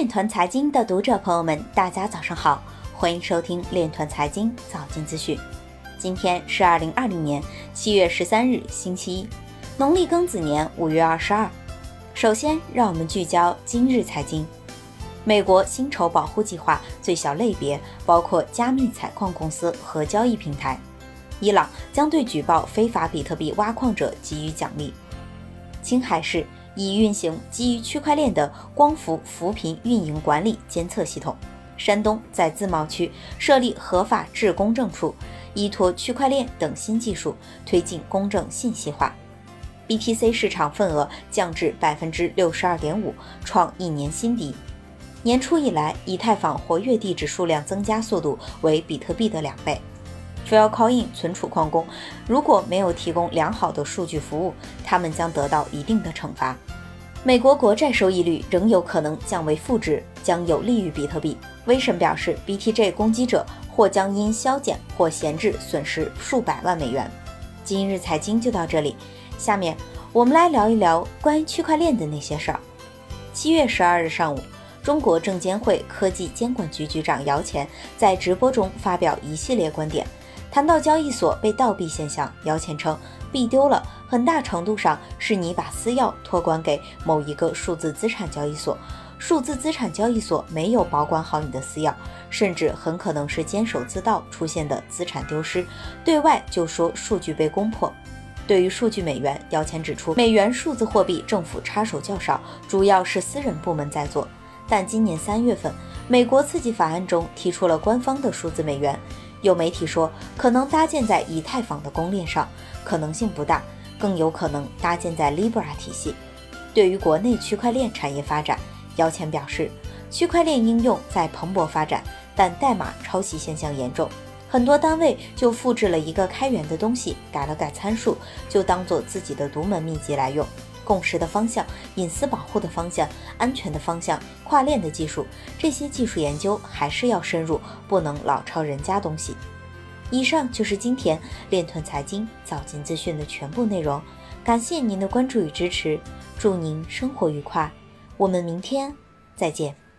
链团财经的读者朋友们，大家早上好，欢迎收听链团财经早间资讯。今天是二零二零年七月十三日，星期一，农历庚子年五月二十二。首先，让我们聚焦今日财经。美国薪酬保护计划最小类别包括加密采矿公司和交易平台。伊朗将对举报非法比特币挖矿者给予奖励。青海市。已运行基于区块链的光伏扶贫运营管理监测系统。山东在自贸区设立合法制公证处，依托区块链等新技术推进公证信息化。BTC 市场份额降至百分之六十二点五，创一年新低。年初以来，以太坊活跃地址数量增加速度为比特币的两倍。Filecoin 存储矿工如果没有提供良好的数据服务，他们将得到一定的惩罚。美国国债收益率仍有可能降为负值，将有利于比特币。威神表示，BTJ 攻击者或将因削减或闲置损失数百万美元。今日财经就到这里，下面我们来聊一聊关于区块链的那些事儿。七月十二日上午，中国证监会科技监管局局长姚钱在直播中发表一系列观点。谈到交易所被盗币现象，姚谦称，币丢了，很大程度上是你把私钥托管给某一个数字资产交易所，数字资产交易所没有保管好你的私钥，甚至很可能是监守自盗出现的资产丢失。对外就说数据被攻破。对于数据美元，姚谦指出，美元数字货币政府插手较少，主要是私人部门在做。但今年三月份，美国刺激法案中提出了官方的数字美元。有媒体说，可能搭建在以太坊的公链上，可能性不大，更有可能搭建在 Libra 体系。对于国内区块链产业发展，姚谦表示，区块链应用在蓬勃发展，但代码抄袭现象严重，很多单位就复制了一个开源的东西，改了改参数，就当做自己的独门秘籍来用。共识的方向、隐私保护的方向、安全的方向、跨链的技术，这些技术研究还是要深入，不能老抄人家东西。以上就是今天链团财经早间资讯的全部内容，感谢您的关注与支持，祝您生活愉快，我们明天再见。